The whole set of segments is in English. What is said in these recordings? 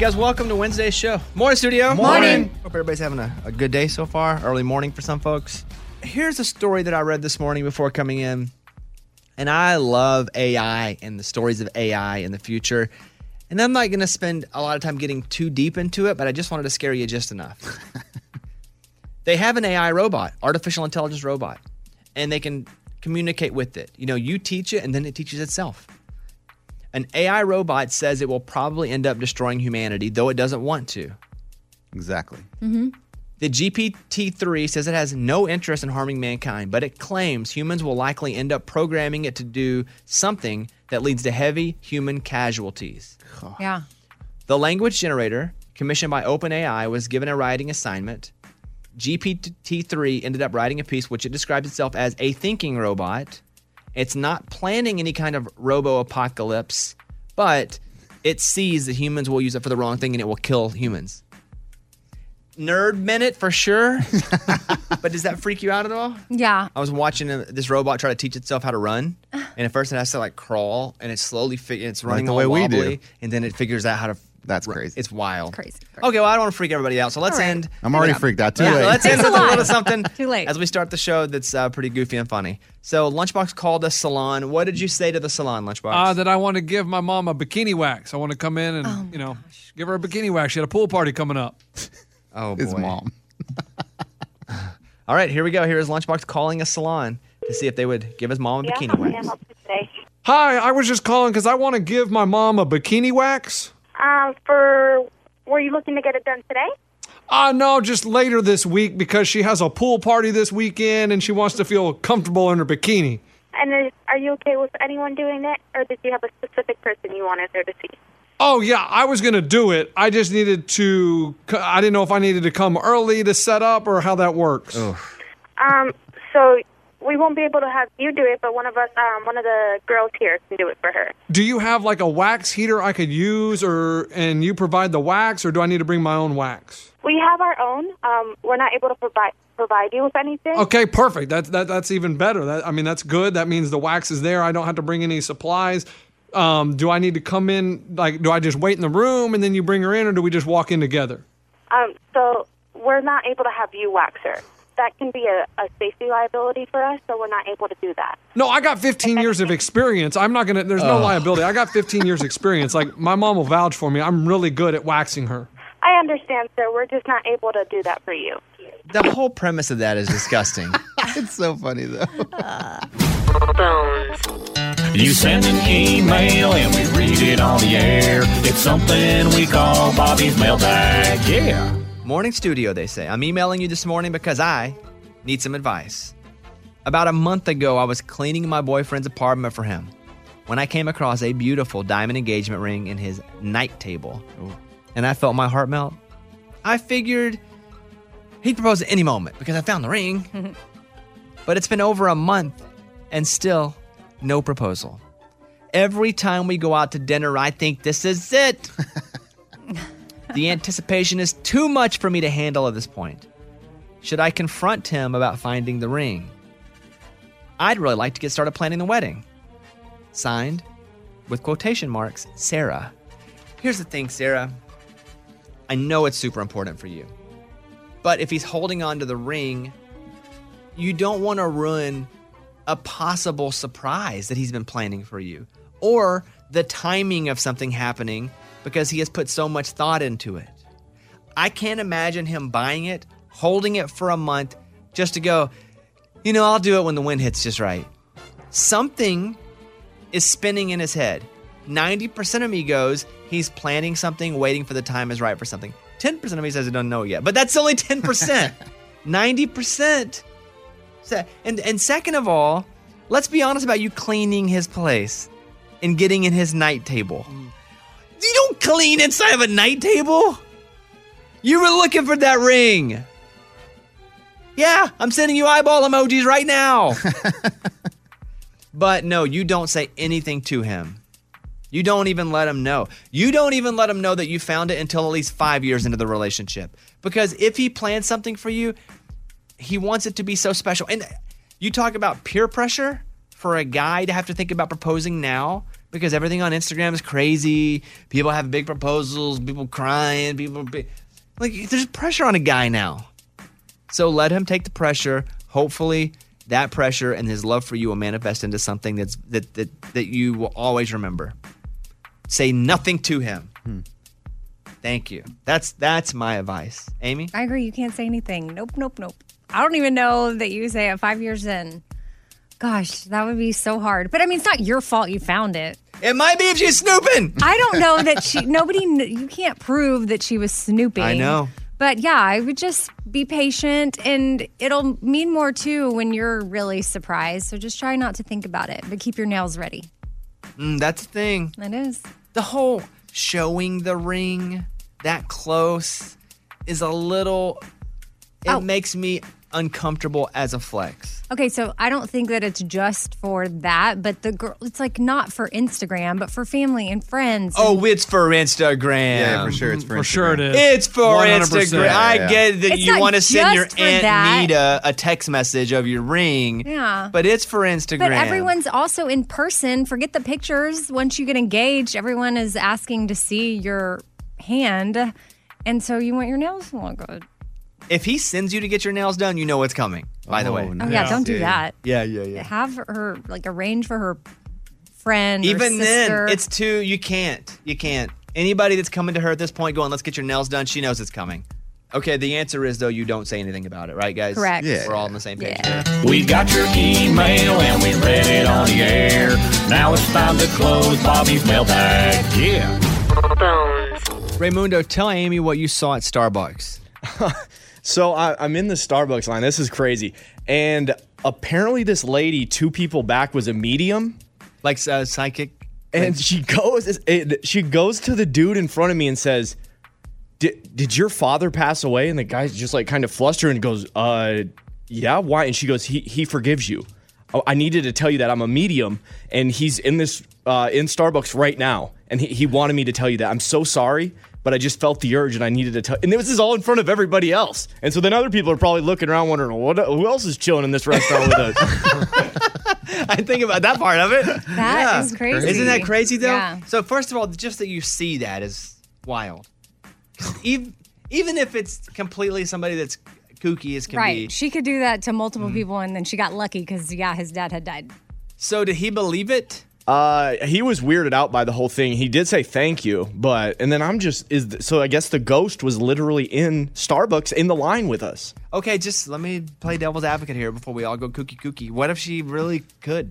guys, welcome to Wednesday's show. Morning, studio. Morning. Hope everybody's having a, a good day so far. Early morning for some folks. Here's a story that I read this morning before coming in. And I love AI and the stories of AI in the future. And I'm not going to spend a lot of time getting too deep into it, but I just wanted to scare you just enough. they have an AI robot, artificial intelligence robot, and they can communicate with it. You know, you teach it and then it teaches itself. An AI robot says it will probably end up destroying humanity, though it doesn't want to. Exactly. Mm-hmm. The GPT 3 says it has no interest in harming mankind, but it claims humans will likely end up programming it to do something that leads to heavy human casualties. Yeah. The language generator, commissioned by OpenAI, was given a writing assignment. GPT 3 ended up writing a piece which it describes itself as a thinking robot. It's not planning any kind of robo apocalypse, but it sees that humans will use it for the wrong thing and it will kill humans. Nerd minute for sure. but does that freak you out at all? Yeah. I was watching this robot try to teach itself how to run, and at first it has to like crawl, and it slowly fi- it's running the all way we do. and then it figures out how to. That's run. crazy. It's wild. Crazy. Okay, well I don't want to freak everybody out, so let's All right. end. I'm already freaked out. Too Yeah, late. let's end a with a little something. Too late. As we start the show, that's uh, pretty goofy and funny. So Lunchbox called us salon. What did you say to the salon, Lunchbox? Uh, that I want to give my mom a bikini wax. I want to come in and Oh you know give her a bikini wax. She had a pool party coming up. oh boy. His mom. All right, here we go. Here's Lunchbox calling a salon to see if they would give his mom a bikini wax. Hi, I was just calling because I want to give my mom a bikini wax. Um, for were you looking to get it done today? Uh, no, just later this week because she has a pool party this weekend and she wants to feel comfortable in her bikini. And is, are you okay with anyone doing it, or did you have a specific person you wanted her to see? Oh yeah, I was gonna do it. I just needed to. I didn't know if I needed to come early to set up or how that works. Um, so we won't be able to have you do it, but one of us, um, one of the girls here can do it for her. Do you have like a wax heater I could use, or and you provide the wax, or do I need to bring my own wax? We have our own. Um, we're not able to provide provide you with anything. Okay, perfect. That's that, that's even better. That I mean, that's good. That means the wax is there. I don't have to bring any supplies. Um, do I need to come in? Like, do I just wait in the room and then you bring her in, or do we just walk in together? Um, so we're not able to have you wax her. That can be a, a safety liability for us, so we're not able to do that. No, I got 15 years of experience. I'm not gonna. There's no liability. I got 15 years experience. Like my mom will vouch for me. I'm really good at waxing her. I understand, sir. We're just not able to do that for you. The whole premise of that is disgusting. it's so funny though. You send an email and we read it on the air. It's something we call Bobby's mailbag. Yeah. Morning studio, they say. I'm emailing you this morning because I need some advice. About a month ago, I was cleaning my boyfriend's apartment for him when I came across a beautiful diamond engagement ring in his night table. And I felt my heart melt. I figured he'd propose at any moment because I found the ring. but it's been over a month and still no proposal. Every time we go out to dinner, I think this is it. The anticipation is too much for me to handle at this point. Should I confront him about finding the ring? I'd really like to get started planning the wedding. Signed, with quotation marks, Sarah. Here's the thing, Sarah. I know it's super important for you. But if he's holding on to the ring, you don't want to ruin a possible surprise that he's been planning for you or the timing of something happening because he has put so much thought into it. I can't imagine him buying it, holding it for a month just to go, you know, I'll do it when the wind hits just right. Something is spinning in his head. 90% of me goes, he's planning something, waiting for the time is right for something. 10% of me says I don't know yet, but that's only 10%. 90%. And, and second of all, let's be honest about you cleaning his place and getting in his night table. Mm. You don't clean inside of a night table. You were looking for that ring. Yeah, I'm sending you eyeball emojis right now. but no, you don't say anything to him. You don't even let him know. You don't even let him know that you found it until at least five years into the relationship. Because if he plans something for you, he wants it to be so special. And you talk about peer pressure for a guy to have to think about proposing now because everything on Instagram is crazy. People have big proposals, people crying, people be, like there's pressure on a guy now. So let him take the pressure. Hopefully, that pressure and his love for you will manifest into something that's that that, that you will always remember. Say nothing to him. Hmm. Thank you. That's that's my advice. Amy? I agree. You can't say anything. Nope, nope, nope. I don't even know that you say it five years in. Gosh, that would be so hard. But I mean, it's not your fault you found it. It might be if she's snooping. I don't know that she, nobody, you can't prove that she was snooping. I know. But yeah, I would just be patient and it'll mean more too when you're really surprised. So just try not to think about it, but keep your nails ready. Mm, that's the thing. That is The whole showing the ring that close is a little it Oh. makes me uncomfortable as a flex. Okay, so I don't think that it's just for that, but the girl, it's like not for Instagram, but for family and friends. Oh, it's for Instagram. Yeah, for sure. It's for For sure it Instagram. is. It's for 100%. Instagram. I Yeah, yeah. get that It's you want to send your Aunt that. Nita a text message of your ring. Yeah. But it's for Instagram. But everyone's also in person. Forget the pictures. Once you get engaged, everyone is asking to see your hand. And so you want your nails to look good. If he sends you to get your nails done, you know what's coming. By the Oh, way. Oh, yeah, don't do that. Yeah, yeah, yeah. Have her, like, arrange for her friend. Even sister. then, it's too. You can't. You can't. Anybody that's coming to her at this point, going, "Let's get your nails done." She knows it's coming. Okay. The answer is though, you don't say anything about it, right, guys? Correct. Yeah. We're all on the same page. Yeah. We got your email and we read it on the air. Now it's time to close Bobby's mailbag. Yeah. Raymundo, tell Amy what you saw at Starbucks. So I, I'm in the Starbucks line. This is crazy. And apparently, this lady, two people back, was a medium. Like uh, psychic. And she goes, it, she goes to the dude in front of me and says, "Did did your father pass away?" And the guy's just like kind of flustered and goes, "Uh, yeah, why?" And she goes, "He he forgives you." Oh, I needed to tell you that I'm a medium, and he's in this uh, in Starbucks right now, and he, he wanted me to tell you that. I'm so sorry, but I just felt the urge, and I needed to tell. And this is all in front of everybody else, and so then other people are probably looking around, wondering, "What? Who else is chilling in this restaurant with us?" I think about that part of it. That is crazy. Isn't that crazy though? Yeah. So first of all, just that you see that is wild. Even even if it's completely somebody that's kooky as can Right. be. She could do that to multiple Mm-hmm. people, and then she got lucky because, yeah, his dad had died. So did he believe it? Uh, he was weirded out by the whole thing. He did say thank you, but and then I'm just is th- so I guess the ghost was literally in Starbucks in the line with us. Okay, just let me play devil's advocate here before we all go kooky kooky. What if she really could?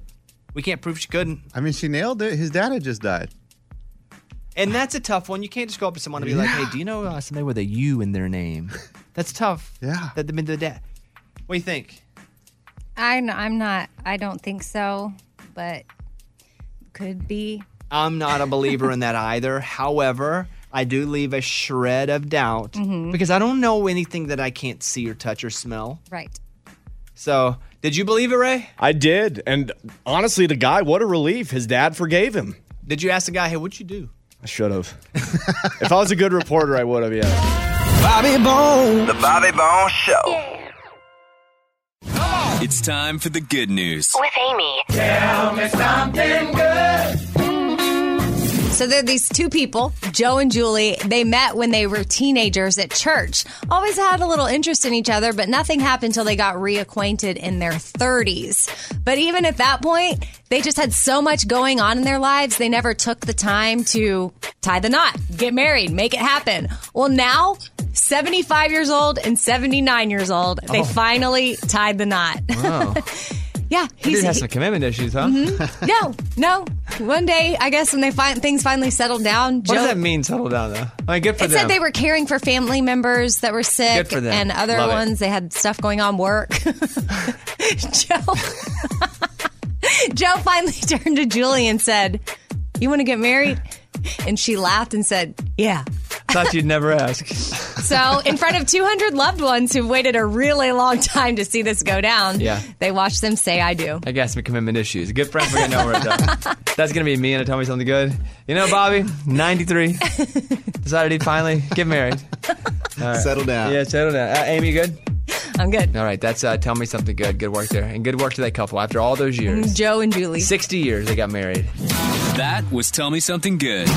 We can't prove she couldn't. I mean, she nailed it. His dad had just died. And that's a tough one. You can't just go up to someone and be like, "Hey, do you know uh, somebody with a U in their name?" That's tough. Yeah. That the, the dad. What do you think? I'm, I'm not, I don't think so, but could be. I'm not a believer in that either. However, I do leave a shred of doubt Mm-hmm. because I don't know anything that I can't see or touch or smell. Right. So, did you believe it, Ray? I did, and honestly, the guy, what a relief. His dad forgave him. Did you ask the guy, "Hey, what'd you do?" I should have. if I was a good reporter, I would have. Yeah. Bobby Bones. The Bobby Bones Show. It's time for the good news. With Amy. So there are these two people, Joe and Julie. They met when they were teenagers at church. Always had a little interest in each other, but nothing happened until they got reacquainted in their 30s. But even at that point, they just had so much going on in their lives, they never took the time to tie the knot, get married, make it happen. Well, now, 75 years old and 79 years old, they oh. finally tied the knot. Oh, yeah, dude has some commitment issues, huh? Mm-hmm. no, no. One day, I guess when they find things finally settled down, What Joe, does that mean? Settle down, though. I mean, good for It them. said they were caring for family members that were sick Good for them. and other Love it. ones. They had stuff going on work. Joe Joe finally turned to Julie and said, You want to get married? And she laughed and said, Yeah. Thought you'd never ask. So, in front of 200 loved ones who've waited a really long time to see this go down, Yeah. they watched them say, I do. I guess some commitment issues. Good friend, we're gonna know where it's at. That's gonna be me and a tell me something good. You know, Bobby, 93, decided he'd finally get married. Settle down. Yeah, settle down. Uh, Amy, you good? I'm good. All right, that's uh, tell me something good. Good work there, and good work to that couple after all those years. Joe and Julie. 60 years they got married. That was Tell Me Something Good.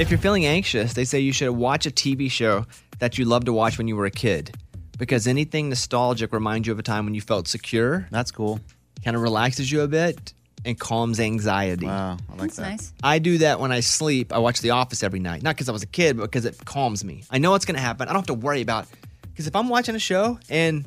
If you're feeling anxious, they say you should watch a TV show that you loved to watch when you were a kid because anything nostalgic reminds you of a time when you felt secure. That's cool. Kind of relaxes you a bit and calms anxiety. Wow, I like That's nice. I do that when I sleep. I watch The Office every night. Not because I was a kid, but because it calms me. I know what's going to happen. I don't have to worry about because if I'm watching a show and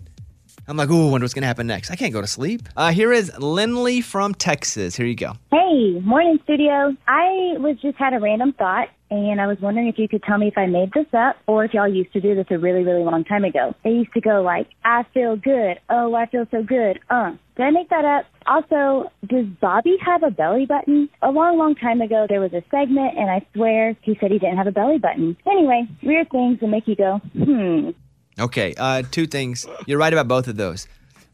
I'm like, ooh, wonder what's going to happen next. I can't go to sleep. Uh, here is Lindley from Texas. Here you go. Hey, morning studio. I was just had a random thought and I was wondering if you could tell me if I made this up or if y'all used to do this a really, really long time ago. They used to go like, I feel good. Oh, I feel so good. Uh, did I make that up? Also, does Bobby have a belly button? A long, long time ago, there was a segment and I swear he said he didn't have a belly button. Anyway, weird things that make you go, hmm. Okay, uh, two things. You're right about both of those.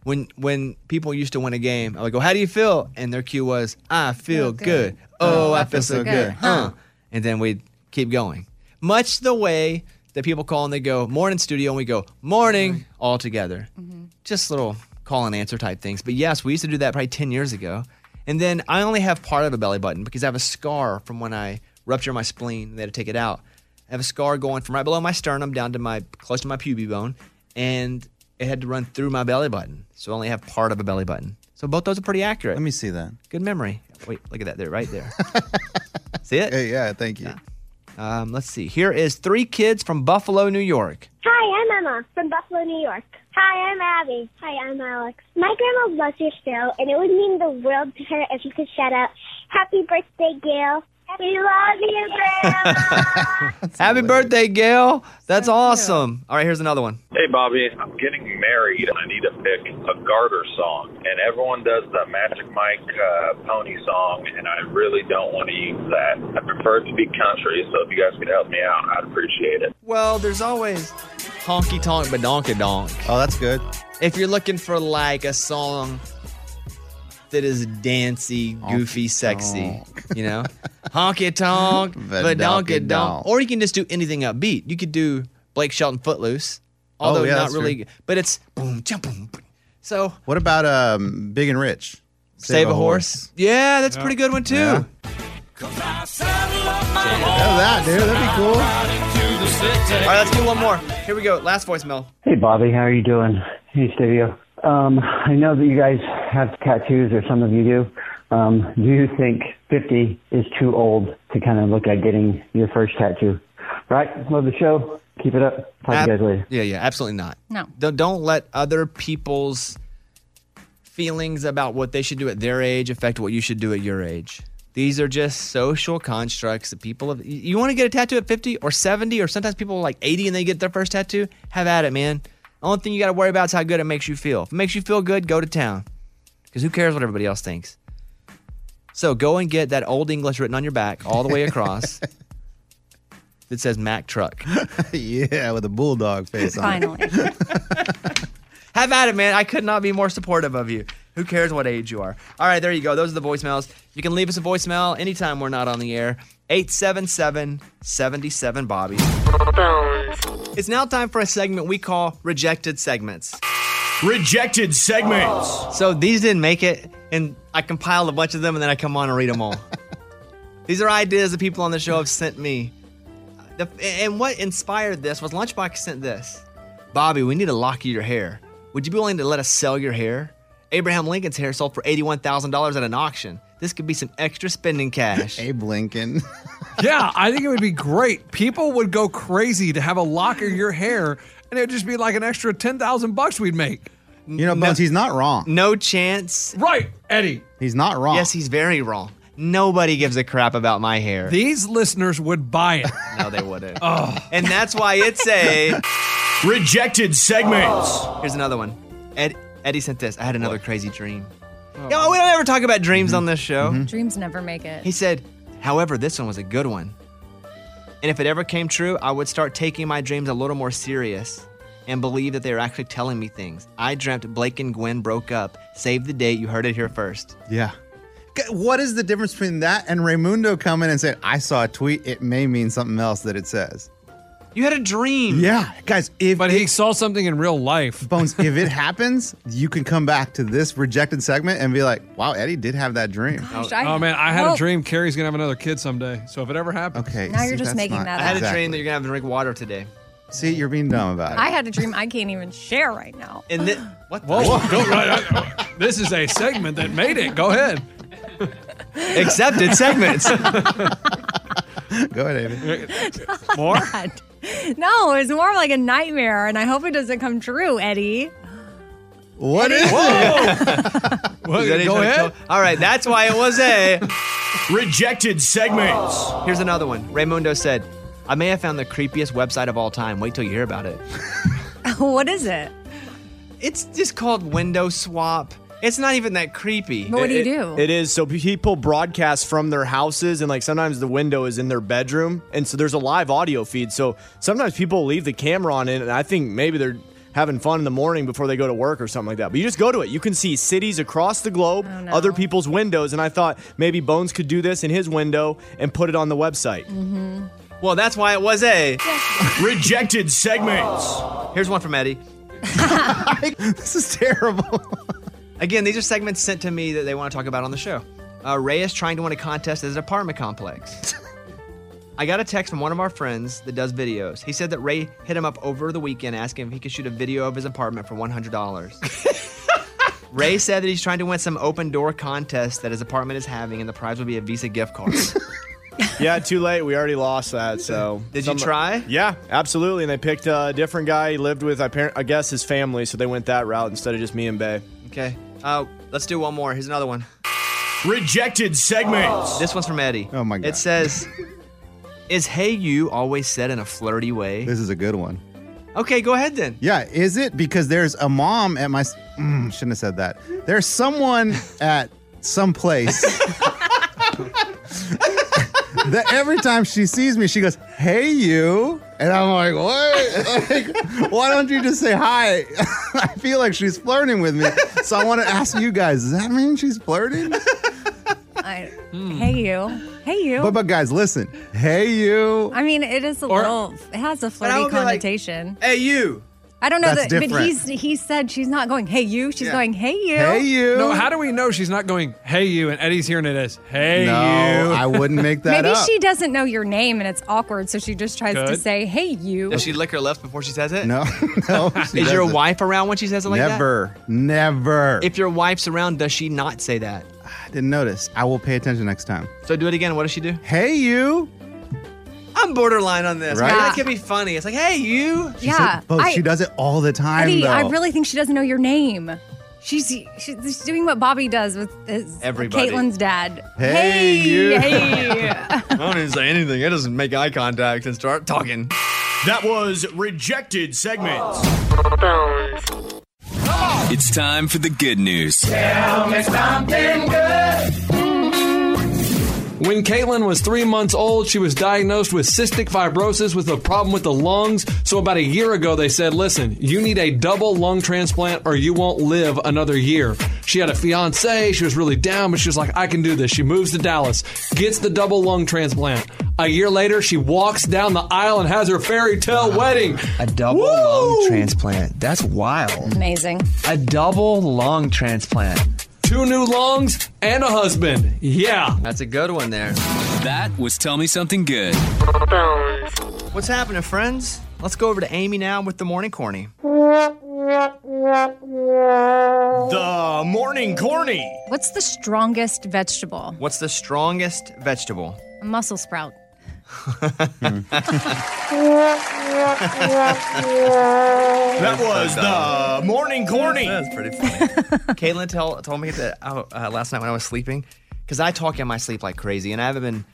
When when people used to win a game, I would go, "How do you feel?" And their cue was, "I feel good. Oh, I feel so good." Huh. And then we'd keep going. Much the way that people call and they go, "Morning studio," and we go, "Morning," all together. Mm-hmm. Just little call and answer type things. But yes, we used to do that probably ten years ago. And then I only have part of a belly button because I have a scar from when I ruptured my spleen. They had to take it out. I have a scar going from right below my sternum down to my close to my pubic bone, and it had to run through my belly button. So I only have part of a belly button. So both those are pretty accurate. Let me see that. Good memory. Wait, look at that there, right there. see it? Hey, yeah, thank you. Um, let's see. Here is three kids from Buffalo, New York. Hi, I'm Emma from Buffalo, New York. Hi, I'm Abby. Hi, I'm Alex. My grandma loves your show, and it would mean the world to her if you could shout out, Happy birthday, Gail. We love you, Grandma. Happy birthday, Gail. That's awesome. All right, here's another one. Hey, Bobby, I'm getting married and I need to pick a garter song. And everyone does the Magic Mike uh, pony song, and I really don't want to use that. I prefer it to be country, so if you guys could help me out, I'd appreciate it. Well, there's always honky tonk badonka donk. Oh, that's good. If you're looking for like a song that is dancy, goofy, sexy, you know, honky tonk, badonka donk, Badonka-donk. or you can just do anything upbeat. You could do Blake Shelton Footloose, although Oh, yeah, not really, true. but it's boom, jump, boom. boom. So What about um, Big and Rich? Save, a, horse. Yeah, that's a pretty good one too. Yeah. that, dude. That'd be cool. All right, let's do one more. Here we go. Last voicemail. Hey, Bobby, how are you doing? Hey, Studio. Um, I know that you guys have tattoos, or some of you do. Um, do you think 50 is too old to kind of look at getting your first tattoo? Right? Love the show. Keep it up. Talk to you guys later. Yeah, yeah, absolutely not. No. Don't, don't let other people's feelings about what they should do at their age affect what you should do at your age. These are just social constructs that people have. You want to get a tattoo at 50 or 70, or sometimes people are like 80 and they get their first tattoo? Have at it, man. The only thing you got to worry about is how good it makes you feel. If it makes you feel good, go to town. Because who cares what everybody else thinks? So go and get that old English written on your back all the way across that says Mack Truck. yeah, with a bulldog face on it. Finally. Have at it, man. I could not be more supportive of you. Who cares what age you are? All right, there you go. Those are the voicemails. You can leave us a voicemail anytime we're not on the air. 877 77 Bobby. It's now time for a segment we call Rejected Segments. Rejected segments. So these didn't make it, and I compiled a bunch of them and then I come on and read them all. these are ideas that people on the show have sent me. The- and what inspired this was Lunchbox sent this Bobby, we need to lock you your hair. Would you be willing to let us sell your hair? Abraham Lincoln's hair sold for $81,000 at an auction. This could be some extra spending cash. Abe Lincoln. yeah, I think it would be great. People would go crazy to have a lock of your hair, and it would just be like an extra ten thousand bucks we'd make. You know, Bones, he's not wrong. No chance. Right, Eddie. He's not wrong. Yes, he's very wrong. Nobody gives a crap about my hair. These listeners would buy it. No, they wouldn't. oh. And that's why it's a Rejected segments. Here's another one. Ed, Eddie sent this. I had another crazy dream. Yeah, we don't ever talk about dreams mm-hmm. on this show. Mm-hmm. Dreams never make it. He said, however, this one was a good one. And if it ever came true, I would start taking my dreams a little more serious and believe that they were actually telling me things. I dreamt Blake and Gwen broke up. Save the date. You heard it here first. Yeah. G- What is the difference between that and Raymundo coming and saying, I saw a tweet, it may mean something else that it says? You had a dream. Yeah, guys. If but he saw something in real life. Bones, if it happens, you can come back to this rejected segment and be like, "Wow, Eddie did have that dream." Gosh, oh, I oh man, I had a dream. Carrie's gonna have another kid someday. So if it ever happens, okay. Now you're just making that I had up. a dream that you're gonna have to drink water today. See, you're being dumb about it. I had a dream I can't even share right now. And thi- what? Whoa, whoa, go right. This is a segment that made it. Go ahead. Accepted segments. Go ahead, Amy. More? That. No, it's more of like a nightmare, and I hope it doesn't come true, Eddie. What is Well, Is that go each other ahead. kill- All right, that's why it was a. Rejected segments. Here's another one. Raymundo said, I may have found the creepiest website of all time. Wait till you hear about it. what is it? It's just called Window Swap. It's not even that creepy. But what do you It- do? It is. So people broadcast from their houses, and like sometimes the window is in their bedroom, and so there's a live audio feed. So sometimes people leave the camera on it, and I think maybe they're having fun in the morning before they go to work or something like that. But you just go to it. You can see cities across the globe, Oh, no. other people's windows, and I thought maybe Bones could do this in his window and put it on the website. Mm-hmm. Well, that's why it was a. Rejected segments. Here's one from Eddie. this is terrible. Again, these are segments sent to me that they want to talk about on the show. Uh, Ray is trying to win a contest at an apartment complex. I got a text from one of our friends that does videos. He said that Ray hit him up over the weekend asking if he could shoot a video of his apartment for $100. Ray said that he's trying to win some open door contest that his apartment is having, and the prize will be a Visa gift card. yeah, too late. We already lost that. So Did you try? Yeah, absolutely. And they picked a different guy. He lived with, I, par- I guess, his family. So they went that route instead of just me and Bay. Okay. Uh, let's do one more. Here's another one. Rejected segments. This one's from Eddie. Oh my god. It says, "Is hey you always said in a flirty way?" This is a good one. Okay, go ahead then. Yeah, is it? Because there's a mom at my. Mm, shouldn't have said that. There's someone at some place that every time she sees me, she goes, "Hey, you," and I'm like, "What? like, why don't you just say hi?" I feel like she's flirting with me, so I want to ask you guys: Does that mean she's flirting? I, Hey you, hey you. But but guys, listen. Hey, you. I mean, it is a Or- little. It has a flirty would be like, connotation. hey you. I don't know That's that, but different. he's he said she's not going. Hey you, she's Yeah. going. Hey you. Hey, you. No, how do we know she's not going, hey, you, and Eddie's hearing it as, hey, no, you? I wouldn't make that Maybe up. she doesn't know your name and it's awkward, so she just tries to Good. say, "Hey you." Does she lick her lips before she says it? No, no. she Is your doesn't. wife around when she says it like that? Never, never. If your wife's around, does she not say that? I didn't notice. I will pay attention next time. So do it again. What does she do? Hey, you. I'm borderline on this. Right? Right? That could be funny. It's like, hey, you. yeah, But I, she does it all the time, Eddie, though. I really think she doesn't know your name. She's she's doing what Bobby does with his, Everybody. Caitlin's dad. Hey, you. Hey. I don't even say anything. It doesn't make eye contact and start talking. That was rejected segments. It's time for the good news. Tell me something good. When Caitlin was three months old, she was diagnosed with cystic fibrosis with a problem with the lungs. So about a year ago, they said, listen, you need a double lung transplant or you won't live another year. She had a fiance. She was really down, but she was like, I can do this. She moves to Dallas, gets the double lung transplant. A year later, she walks down the aisle and has her fairy tale wedding. A double lung transplant. That's wild. Amazing. A double lung transplant. Two new lungs and a husband. Yeah. That's a good one there. That was Tell Me Something Good. What's happening, friends? Let's go over to Amy now with the morning corny. The morning corny. What's the strongest vegetable? What's the strongest vegetable? A Muscle sprout. That was the morning corny. That's pretty funny. Caitlin tell, told me that uh, uh, last night when I was sleeping, because I talk in my sleep like crazy, and I haven't been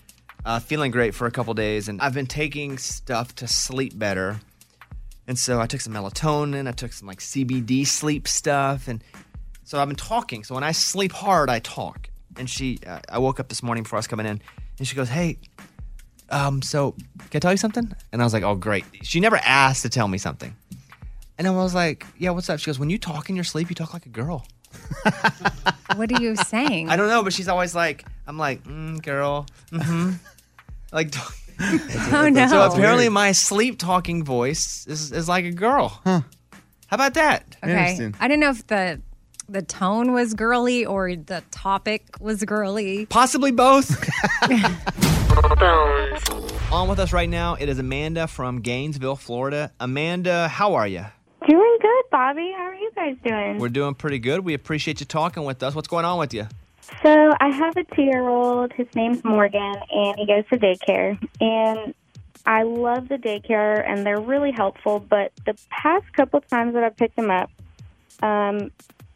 uh, feeling great for a couple days, and I've been taking stuff to sleep better. And so I took some melatonin, I took some like CBD sleep stuff, and so I've been talking. So when I sleep hard, I talk. And she, uh, I woke up this morning before I was coming in, and she goes, "Hey, um, so can I tell you something?" And I was like, "Oh, great." She never asked to tell me something. And I was like, "Yeah, what's up?" She goes, "When you talk in your sleep, you talk like a girl." What are you saying? I don't know, but she's always like, "I'm like, mm, girl, mm-hmm." like, Oh no. So apparently, my sleep talking voice is, is like a girl. Huh. How about that? Okay. I don't know if the the tone was girly or the topic was girly. Possibly both. On with us right now, it is Amanda from Gainesville, Florida. Amanda, how are you? Doing good, Bobby. How are you guys doing? We're doing pretty good. We appreciate you talking with us. What's going on with you? So I have a two-year-old. His name's Morgan, and he goes to daycare. And I love the daycare, and they're really helpful. But the past couple times that I've picked him up, um,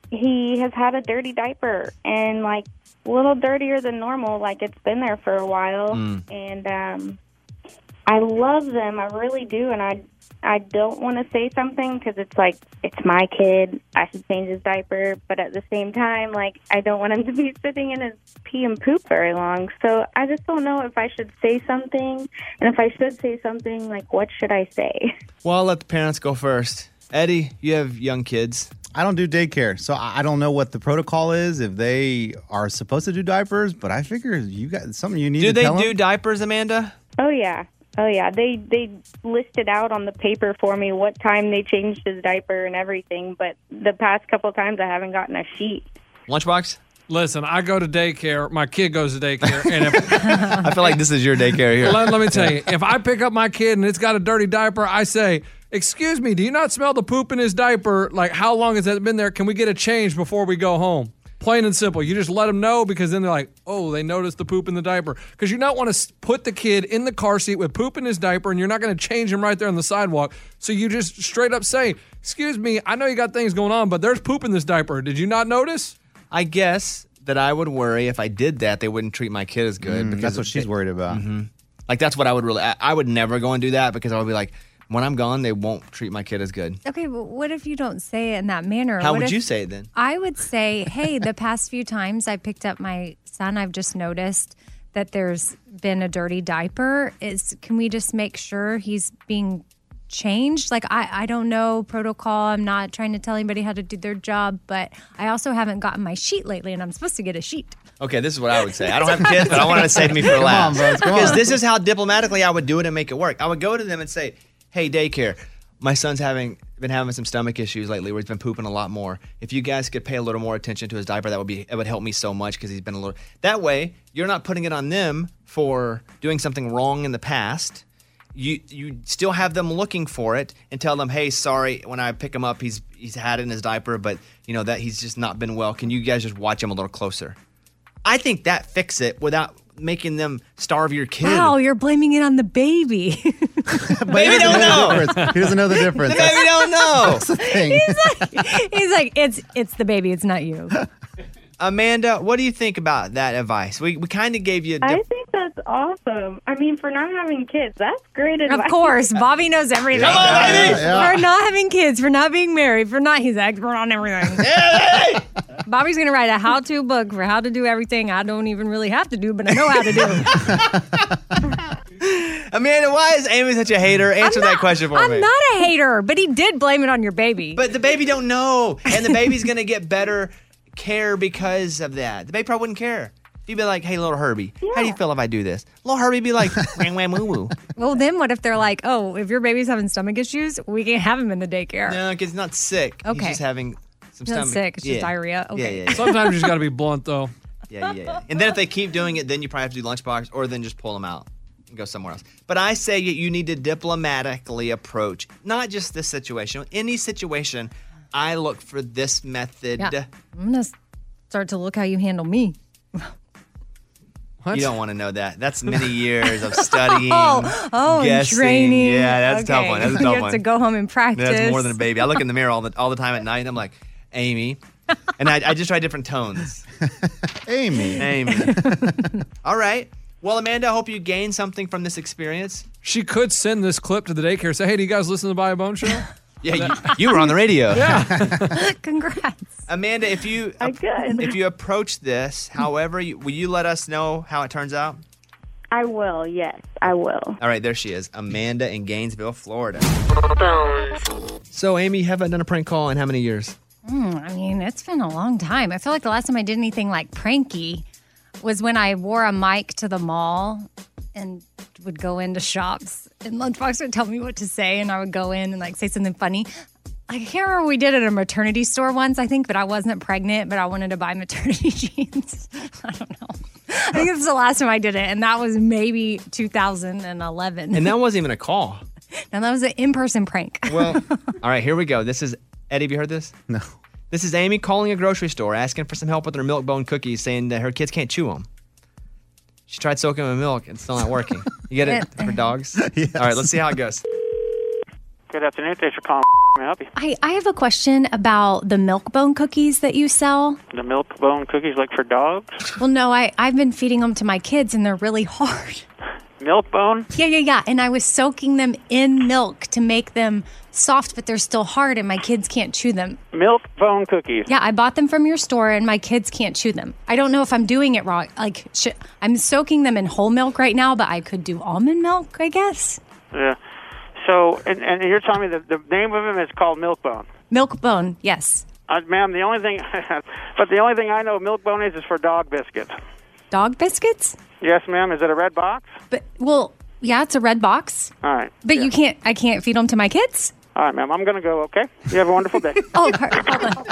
he has had a dirty diaper, and like a little dirtier than normal. Like it's been there for a while, Mm. and um, I love them. I really do, and I I don't want to say something because it's like it's my kid. I should change his diaper, but at the same time, like I don't want him to be sitting in his pee and poop very long. So I just don't know if I should say something, and if I should say something, like what should I say? Well, I'll let the parents go first. Eddie, you have young kids. I don't do daycare, so I I don't know what the protocol is if they are supposed to do diapers. But I figure you got something you need Do to they tell 'em. do diapers, Amanda? Oh yeah. Oh yeah, they they listed out on the paper for me what time they changed his diaper and everything, but the past couple times I haven't gotten a sheet. Lunchbox? Listen, I go to daycare. My kid goes to daycare, and if I feel like this is your daycare here. let, let me tell you, if I pick up my kid and it's got a dirty diaper, I say, "Excuse me, do you not smell the poop in his diaper? Like, how long has that been there? Can we get a change before we go home?" Plain and simple. You just let them know because then they're like, "Oh, they noticed the poop in the diaper." Because you not want to put the kid in the car seat with poop in his diaper, and you're not going to change him right there on the sidewalk. So you just straight up say, "Excuse me, I know you got things going on, but there's poop in this diaper. Did you not notice?" I guess that I would worry if I did that, they wouldn't treat my kid as good. Mm, because that's what of- she's worried about. Mhm. Like that's what I would really. I, I would never go and do that because I would be like, when I'm gone, they won't treat my kid as good. Okay, but what if you don't say it in that manner? How What would if- you say it then? I would say, hey, the past few times I picked up my son, I've just noticed that there's been a dirty diaper. Is can we just make sure he's being changed? Like I, I don't know protocol. I'm not trying to tell anybody how to do their job, but I also haven't gotten my sheet lately, and I'm supposed to get a sheet. Okay, this is what I would say. I don't have kids, but I wanted to save me for Come on, last. come because on. this is how diplomatically I would do it and make it work. I would go to them and say, "Hey, daycare, my son's having been having some stomach issues lately where he's been pooping a lot more. If you guys could pay a little more attention to his diaper, that would be it would help me so much because he's been a little. That way, you're not putting it on them for doing something wrong in the past. You you still have them looking for it and tell them, hey, sorry, when I pick him up, he's he's had it in his diaper, but you know that he's just not been well. Can you guys just watch him a little closer? I think that fix it without making them starve your kid. Wow, you're blaming it on the baby. Baby don't know. He doesn't know the difference. The baby don't know. That's the thing. he's like, he's like, it's it's the baby, it's not you. Amanda, what do you think about that advice? We we kind of gave you. A I dip- think that's awesome. I mean, for not having kids, that's great advice. Of course, Bobby knows everything. Come on, baby! Yeah. For not having kids, for not being married, for not, he's expert on everything. Bobby's gonna write a how-to book for how to do everything I don't even really have to do, but I know how to do. It. Amanda, why is Amy such a hater? Answer that question for me. I'm me. not a hater, but he did blame it on your baby. But the baby don't know, and the baby's gonna get better care because of that. The baby probably wouldn't care. You'd be like, "Hey, little Herbie, how do you feel if I do this?" Little Herbie be like, "Wham wham woo woo." well, then what if they're like, oh, if your baby's having stomach issues, we can't have him in the daycare. No, because he's not sick. Okay. He's just having some He's not stomach. sick, it's just diarrhea. Okay. Yeah, yeah, yeah. Sometimes you just got to be blunt, though. Yeah, yeah, yeah. And then if they keep doing it, then you probably have to do lunchbox, or then just pull them out and go somewhere else. But I say you you need to diplomatically approach not just this situation, any situation. I look for this method. Yeah. I'm gonna start to look how you handle me. You don't want to know that. That's many years of studying. Oh, oh, guessing. training. Yeah, that's a tough one. That's a tough you have one. to go home and practice. That's more than a baby. I look in the mirror all the all the time at night. and I'm like, Amy, and I, I just try different tones. Amy. Amy. all right. Well, Amanda, I hope you gained something from this experience. She could send this clip to the daycare. Say, hey, do you guys listen to the Bobby Bones Show? Yeah, you, you were on the radio. Yeah. Congrats. Amanda, if you if you approach this, however, you, will you let us know how it turns out? I will. Yes, I will. All right, there she is, Amanda in Gainesville, Florida. So, Amy, you haven't done a prank call in how many years? Hmm, I mean, it's been a long time. I feel like the last time I did anything like pranky was when I wore a mic to the mall and would go into shops, and Lunchbox would tell me what to say, and I would go in and like say something funny. I can't remember we did it at a maternity store once, I think, but I wasn't pregnant, but I wanted to buy maternity jeans. I don't know. I think this is the last time I did it, and that was maybe 2011. And that wasn't even a call. now that was an in-person prank. Well, all right, here we go. This is Eddie. Have you heard this? No. This is Amy calling a grocery store asking for some help with her milk bone cookies, saying that her kids can't chew them. She tried soaking them in milk and it's still not working. You get it for dogs? All right, let's see how it goes. Good afternoon. Thanks for calling. May I help you? I, I have a question about the milk bone cookies that you sell. The milk bone cookies like for dogs? Well, no, I, I've been feeding them to my kids and they're really hard. Milk bone? Yeah, yeah, yeah. And I was soaking them in milk to make them soft, but they're still hard and my kids can't chew them. Milk bone cookies. Yeah, I bought them from your store and my kids can't chew them. I don't know if I'm doing it wrong. Like, sh- I'm soaking them in whole milk right now, but I could do almond milk, I guess. Yeah. So, and, and you're telling me that the name of them is called milk bone. Milk bone, yes. Uh, ma'am, the only thing, but the only thing I know milk bone is is for dog biscuits. Dog biscuits? Yes, ma'am. Is it a red box? But, well, yeah, it's a red box. All right. But you can't, I can't feed them to my kids? All right, ma'am. I'm going to go, okay? You have a wonderful day. Oh, hold on.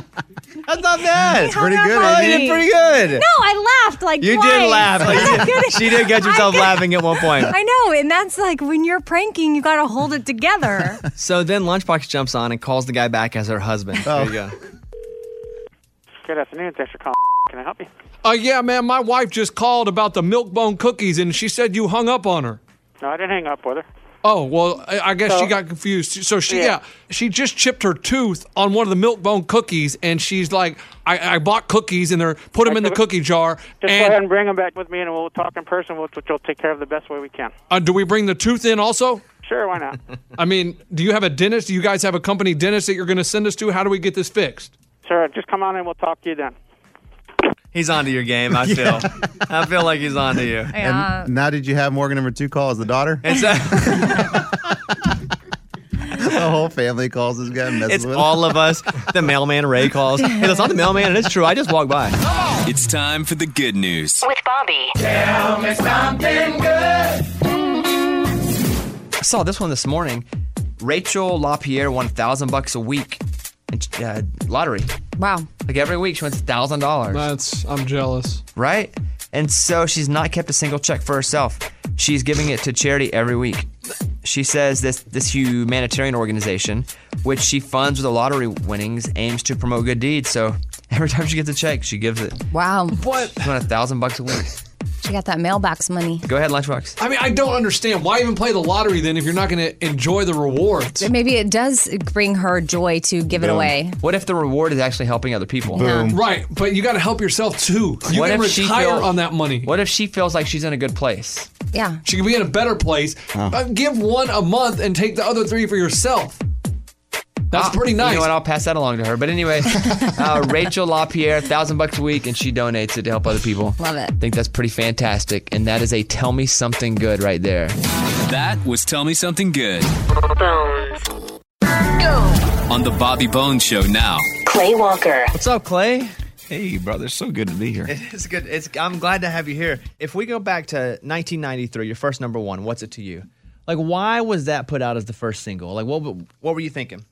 That's not bad. It's pretty good, Oh, you Amy. did pretty good. No, I laughed like You twice. did laugh. Like, I'm she did get yourself I- laughing at one point. I know, and that's like when you're pranking, you got to hold it together. So then Lunchbox jumps on and calls the guy back as her husband. There you oh. go. Good afternoon. Thanks for calling. Can I help you? Uh, yeah, man, my wife just called about the milk bone cookies and she said you hung up on her. No, I didn't hang up with her. Oh, well, I, I guess she got confused. So she, Yeah. yeah. she just chipped her tooth on one of the milk bone cookies and she's like, I, I bought cookies and they're, put them in the cookie jar. Just go and ahead and bring them back with me, and we'll talk in person, which we'll take care of the best way we can. uh, do we bring the tooth in also? Sure, why not? I mean, do you have a dentist? Do you guys have a company dentist that you're going to send us to? How do we get this fixed? Sir, just come on in. We'll talk to you then. He's onto your game, I feel. I feel like he's onto you. And uh, now, did you have Morgan number two call as the daughter? It's, the whole family calls this guy messes it's with all of us. The mailman Ray calls. Hey, that's not the mailman, and it's true. I just walked by. It's time for the good news. With Bobby. Tell me something good. I saw this one this morning. Rachel LaPierre won thousand bucks a week in uh, lottery. Wow. Like every week, she wins a thousand dollars. That's I'm jealous. Right? And so she's not kept a single check for herself. She's giving it to charity every week. She says this this humanitarian organization, which she funds with the lottery winnings, aims to promote good deeds. So every time she gets a check, she gives it. Wow. What? She won a thousand bucks a week. She got that mailbox money. Go ahead, Lunchbox. I mean, I don't understand. Why even play the lottery then if you're not going to enjoy the rewards? Maybe it does bring her joy to give it away. What if the reward is actually helping other people? Boom. Right, but you got to help yourself too. You what can if she retire feel- on that money. What if she feels like she's in a good place? Yeah. She can be in a better place. Uh, give one a month and take the other three for yourself. That's pretty nice. You know what? I'll pass that along to her. But anyway, uh, Rachel LaPierre, thousand bucks a week, and she donates it to help other people. Love it. I think that's pretty fantastic, and that is a tell me something good right there. That was Tell Me Something Good Bones. Go. on the Bobby Bones Show now. Clay Walker. What's up, Clay? Hey, brother. So good to be here. It's good. It's. I'm glad to have you here. If we go back to 1993, your first number one, what's it to you? Like, why was that put out as the first single? Like, what? What were you thinking?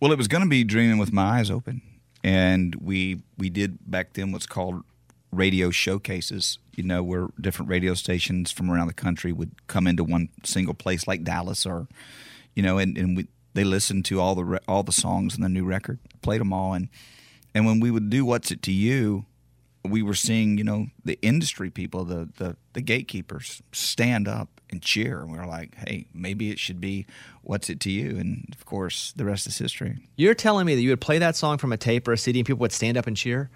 Well, it was going to be Dreaming with My Eyes Open. And we we did back then what's called radio showcases, you know, where different radio stations from around the country would come into one single place like Dallas or, you know, and, and we, they listened to all the re- all the songs in the new record, played them all. And, and when we would do What's It to You, we were seeing, you know, the industry people, the, the, the gatekeepers stand up and cheer. And we were like, hey, maybe it should be What's It to You? And of course, the rest is history. You're telling me that you would play that song from a tape or a CD, and people would stand up and cheer.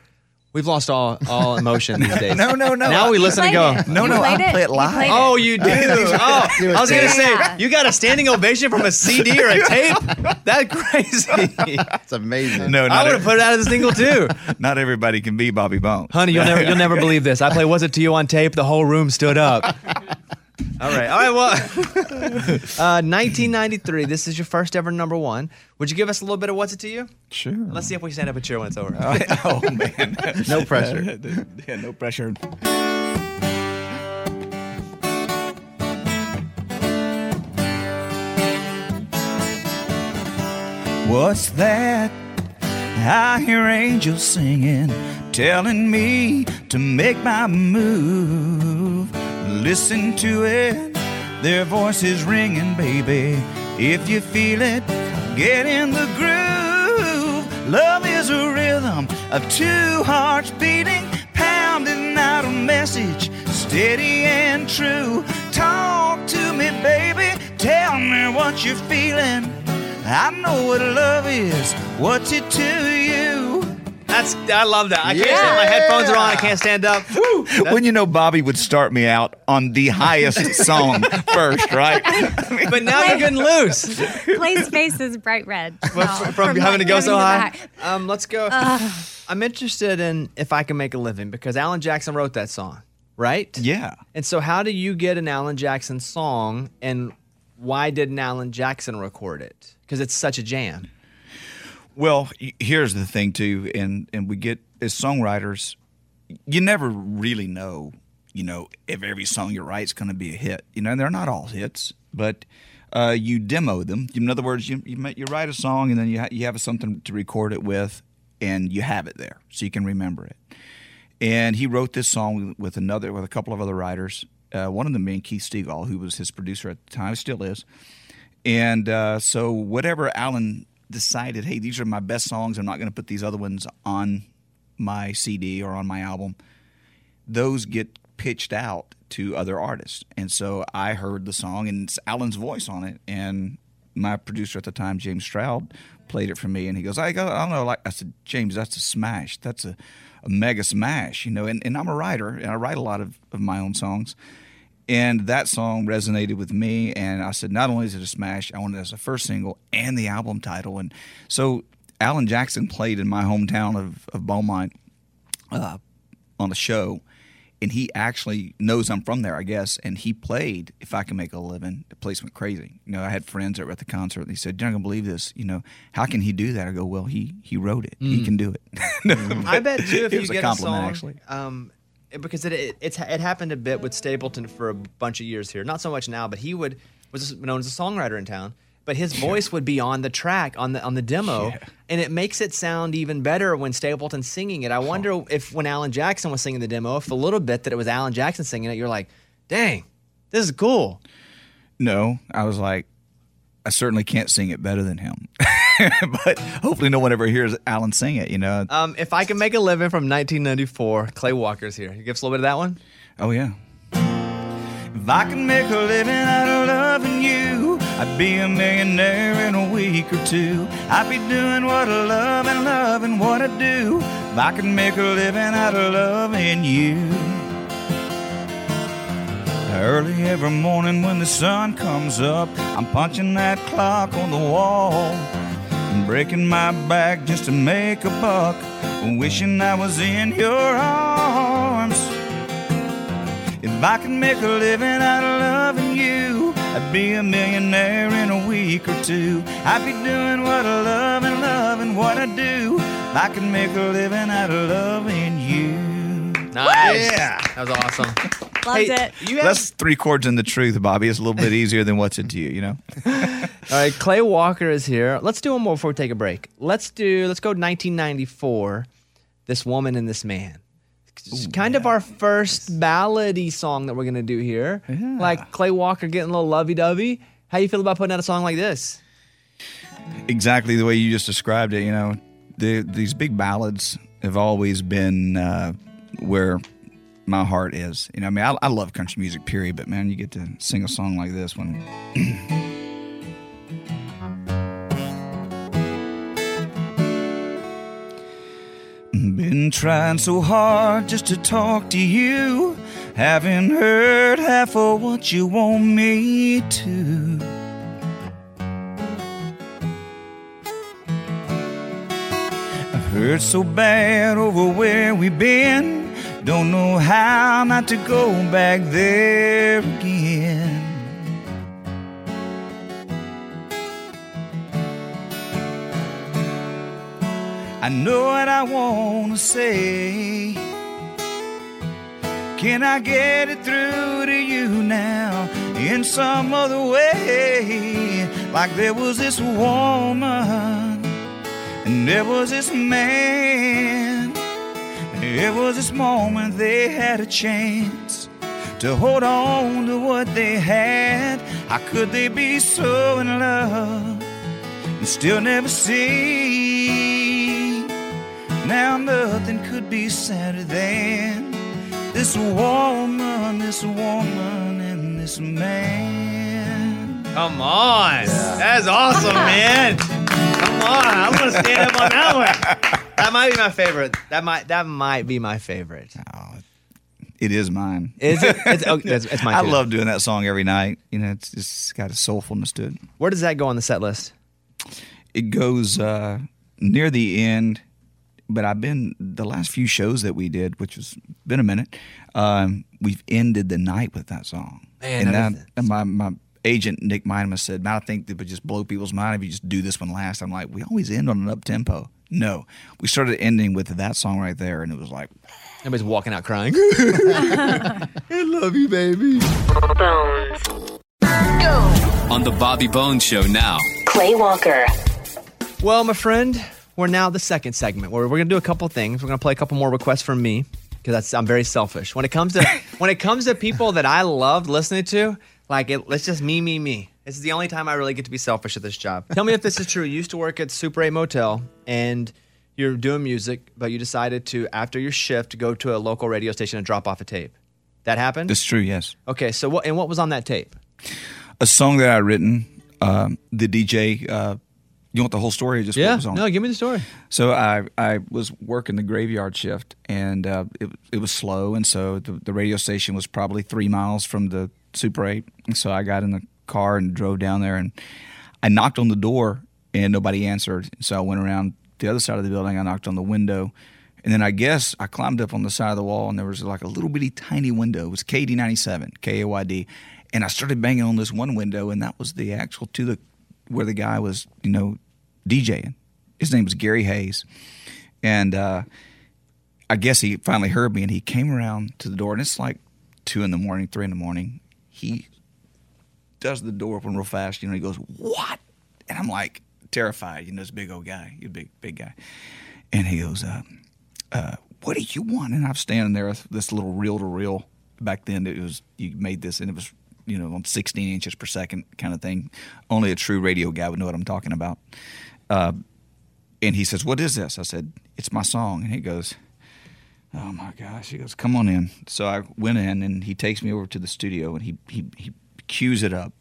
We've lost all all emotion these days. No, no, no. Now we listen and go. No, no, I'll play it live. Oh, you do. Oh, I was gonna say Yeah. you got a standing ovation from a CD or a tape. That's crazy. That's amazing. No, I not would have put it out as a single too. Not everybody can be Bobby Bones. Honey, you'll never you'll never believe this. I play "What's It to You" on tape. The whole room stood up. All right. All right. Well, uh, 1993. This is your first ever number one. Would you give us a little bit of what's it to you? Sure. Let's see if we stand up a cheer when it's over. All right. Oh man. no pressure. yeah. No pressure. What's that? I hear angels singing, telling me to make my move. Listen to it, their voices ringing, baby. If you feel it, get in the groove. Love is a rhythm of two hearts beating, pounding out a message, steady and true. Talk to me, baby. Tell me what you're feeling. I know what love is. What's it to you? That's I love that. I can't stand, my headphones are on. I can't stand up. when you know Bobby would start me out on the highest song first, right? but now you're getting loose. Clay's face is bright red. From, now, from having to go so high. Um, let's go. Ugh. I'm interested in if I can make a living because Alan Jackson wrote that song, right? Yeah. And so, how do you get an Alan Jackson song, and why didn't Alan Jackson record it? Because it's such a jam. Well, here's the thing too, and and we get as songwriters, you never really know, you know, if every song you write is going to be a hit. You know, they're not all hits, but uh, you demo them. In other words, you you, you write a song and then you ha- you have something to record it with, and you have it there so you can remember it. And he wrote this song with another with a couple of other writers. Uh, one of them being Keith Stegall, who was his producer at the time, still is. And uh, so whatever Alan decided, hey, these are my best songs. I'm not going to put these other ones on my CD or on my album. Those get pitched out to other artists. And so I heard the song and it's Alan's voice on it. And my producer at the time, James Stroud, played it for me. And he goes, I go, I don't know. Like I said, James, that's a smash. That's a, a mega smash, you know. And, and I'm a writer and I write a lot of, of my own songs. And that song resonated with me. And I said, not only is it a smash, I want it as a first single and the album title. And so Alan Jackson played in my hometown of, of Beaumont uh, on a show. And he actually knows I'm from there, I guess. And he played If I Can Make a Living. The place went crazy. You know, I had friends that were at the concert. And they said, You're not going to believe this. You know, how can he do that? I go, Well, he he wrote it. He Mm. can do it. No, I bet too if you was get a compliment, song, actually. um, because it, it it's it happened a bit with Stapleton for a bunch of years here. Not so much now, but he would was known as a songwriter in town. But his voice would be on the track on the on the demo, and it makes it sound even better when Stapleton's singing it. I wonder if when Alan Jackson was singing the demo, if a little bit that it was Alan Jackson singing it, you're like, dang, this is cool. No, I was like, I certainly can't sing it better than him. but hopefully, no one ever hears Alan sing it. You know? Um, if I can make a living from 1994, Clay Walker's here. You give us a little bit of that one. Oh yeah. If I could make a living out of loving you, I'd be a millionaire in a week or two. I'd be doing what I love and loving what I do. If I could make a living out of loving you. Early every morning when the sun comes up, I'm punching that clock on the wall. and breaking my back just to make a buck. Wishing I was in your arms. If I could make a living out of loving you, I'd be a millionaire in a week or two. I'd be doing what I love and loving what I do. If I could make a living out of loving you. Nice. Yeah. That was awesome. Loved Hey, it. You have, That's three chords in the truth, Bobby. It's a little bit easier than what's it to you, you know? all right, Clay Walker is here. Let's do one more before we take a break. Let's do. Let's go 1994. This woman and this man. It's kind of our first ballady song that we're gonna do here. Like Clay Walker getting a little lovey-dovey. How you feel about putting out a song like this? exactly the way you just described it. You know, the, these big ballads have always been uh, where my heart is. You know, I mean, I, I love country music, period. But man, you get to sing a song like this one. Been trying so hard just to talk to you. Haven't heard half of what you want me to. I've heard so bad over where we've been. Don't know how not to go back there again. I know what I want to say. Can I get it through to you now in some other way? Like there was this woman And there was this man, it was this moment they had a chance to hold on to what they had. How could they be so in love and still never see? Now nothing could be sadder than this woman, this woman, and this man. Come on. That's awesome, man. Come on. I'm gonna stand up on that one. That might be my favorite. That might that might be my favorite. It is mine. Is it? It's, oh, it's, it's mine I too. love doing that song every night. You know, it's just got a soulfulness to it. Where does that go on the set list? It goes uh, near the end, but I've been the last few shows that we did, which has been a minute. Um, we've ended the night with that song, Man, and that that, and my my agent Nick Minema said, "Man, I think that would just blow people's mind if you just do this one last." I'm like, we always end on an up tempo. No, we started ending with that song right there, and it was like everybody's walking out crying. I love you, baby. On the Bobby Bones Show now. Clay Walker. Well, my friend, we're now the second segment where we're gonna do a couple things. We're gonna play a couple more requests from me because that's I'm very selfish when it comes to when it comes to people that I loved listening to. Like it, it's just me, me, me. This is the only time I really get to be selfish at this job. Tell me if this is true. You used to work at Super 8 Motel and you're doing music, but you decided to after your shift go to a local radio station and drop off a tape. That happened. That's true. Yes. Okay, so what and what was on that tape? a song that I written. Um, the DJ. Uh, you want the whole story? Or just Yeah, what was on? no, give me the story. So I I was working the graveyard shift, and uh, it it was slow, and so the, the radio station was probably three miles from the Super Eight, and so I got in the car and drove down there, and I knocked on the door, and nobody answered. So I went around the other side of the building. I knocked on the window, and then I guess I climbed up on the side of the wall, and there was like a little bitty tiny window. It was KD ninety seven, K A Y D, and I started banging on this one window, and that was the actual to the where the guy was, you know, DJing. His name was Gary Hayes, and uh, I guess he finally heard me, and he came around to the door, and it's like two in the morning, three in the morning. He does the door open real fast, you know. He goes, "What?" And I'm like terrified, you know, this big old guy, you big big guy, and he goes, uh, uh, "What do you want?" And I'm standing there with this little reel to reel. Back then, it was you made this, and it was you know on 16 inches per second kind of thing. Only a true radio guy would know what I'm talking about. Uh, and he says, "What is this?" I said, "It's my song." And he goes, "Oh my gosh!" He goes, "Come on in." So I went in, and he takes me over to the studio, and he he he cues it up,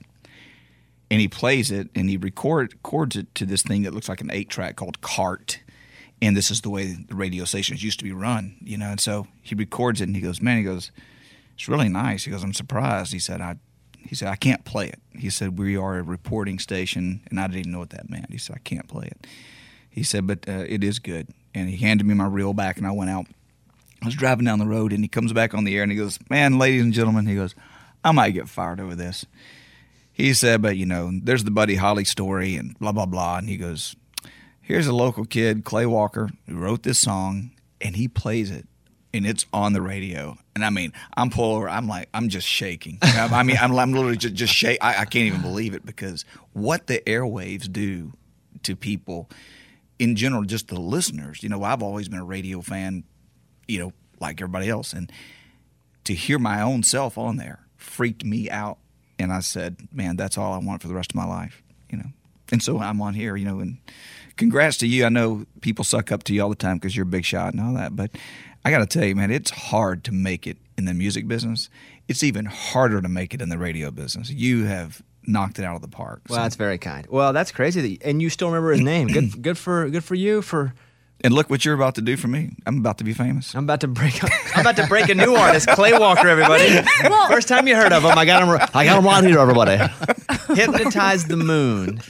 and he plays it, and he record records it to this thing that looks like an eight track called Cart. And this is the way the radio stations used to be run, you know. And so he records it, and he goes, "Man," he goes, "It's really nice." He goes, "I'm surprised." He said, "I." He said, I can't play it. He said, We are a reporting station. And I didn't even know what that meant. He said, I can't play it. He said, But uh, it is good. And he handed me my reel back, and I went out. I was driving down the road, and he comes back on the air, and he goes, Man, ladies and gentlemen, he goes, I might get fired over this. He said, But, you know, there's the Buddy Holly story, and blah, blah, blah. And he goes, Here's a local kid, Clay Walker, who wrote this song, and he plays it and it's on the radio. And I mean, I'm pulled over. I'm like, I'm just shaking. I mean, I'm, I'm literally just, just shake. I, I can't even believe it because what the airwaves do to people in general, just the listeners. You know, I've always been a radio fan, you know, like everybody else. And to hear my own self on there freaked me out. And I said, man, that's all I want for the rest of my life, you know. And so I'm on here, you know, and congrats to you. I know people suck up to you all the time because you're a big shot and all that, but I got to tell you, man, it's hard to make it in the music business. It's even harder to make it in the radio business. You have knocked it out of the park. Well, that's very kind. Well, that's crazy that you, and you still remember his name. Good, good for good for you for. And look what you're about to do for me. I'm about to be famous. I'm about to break. I'm about to break a new artist, Clay Walker. Everybody, first time you heard of him, I got him. I got him right here, everybody. Hypnotize the moon.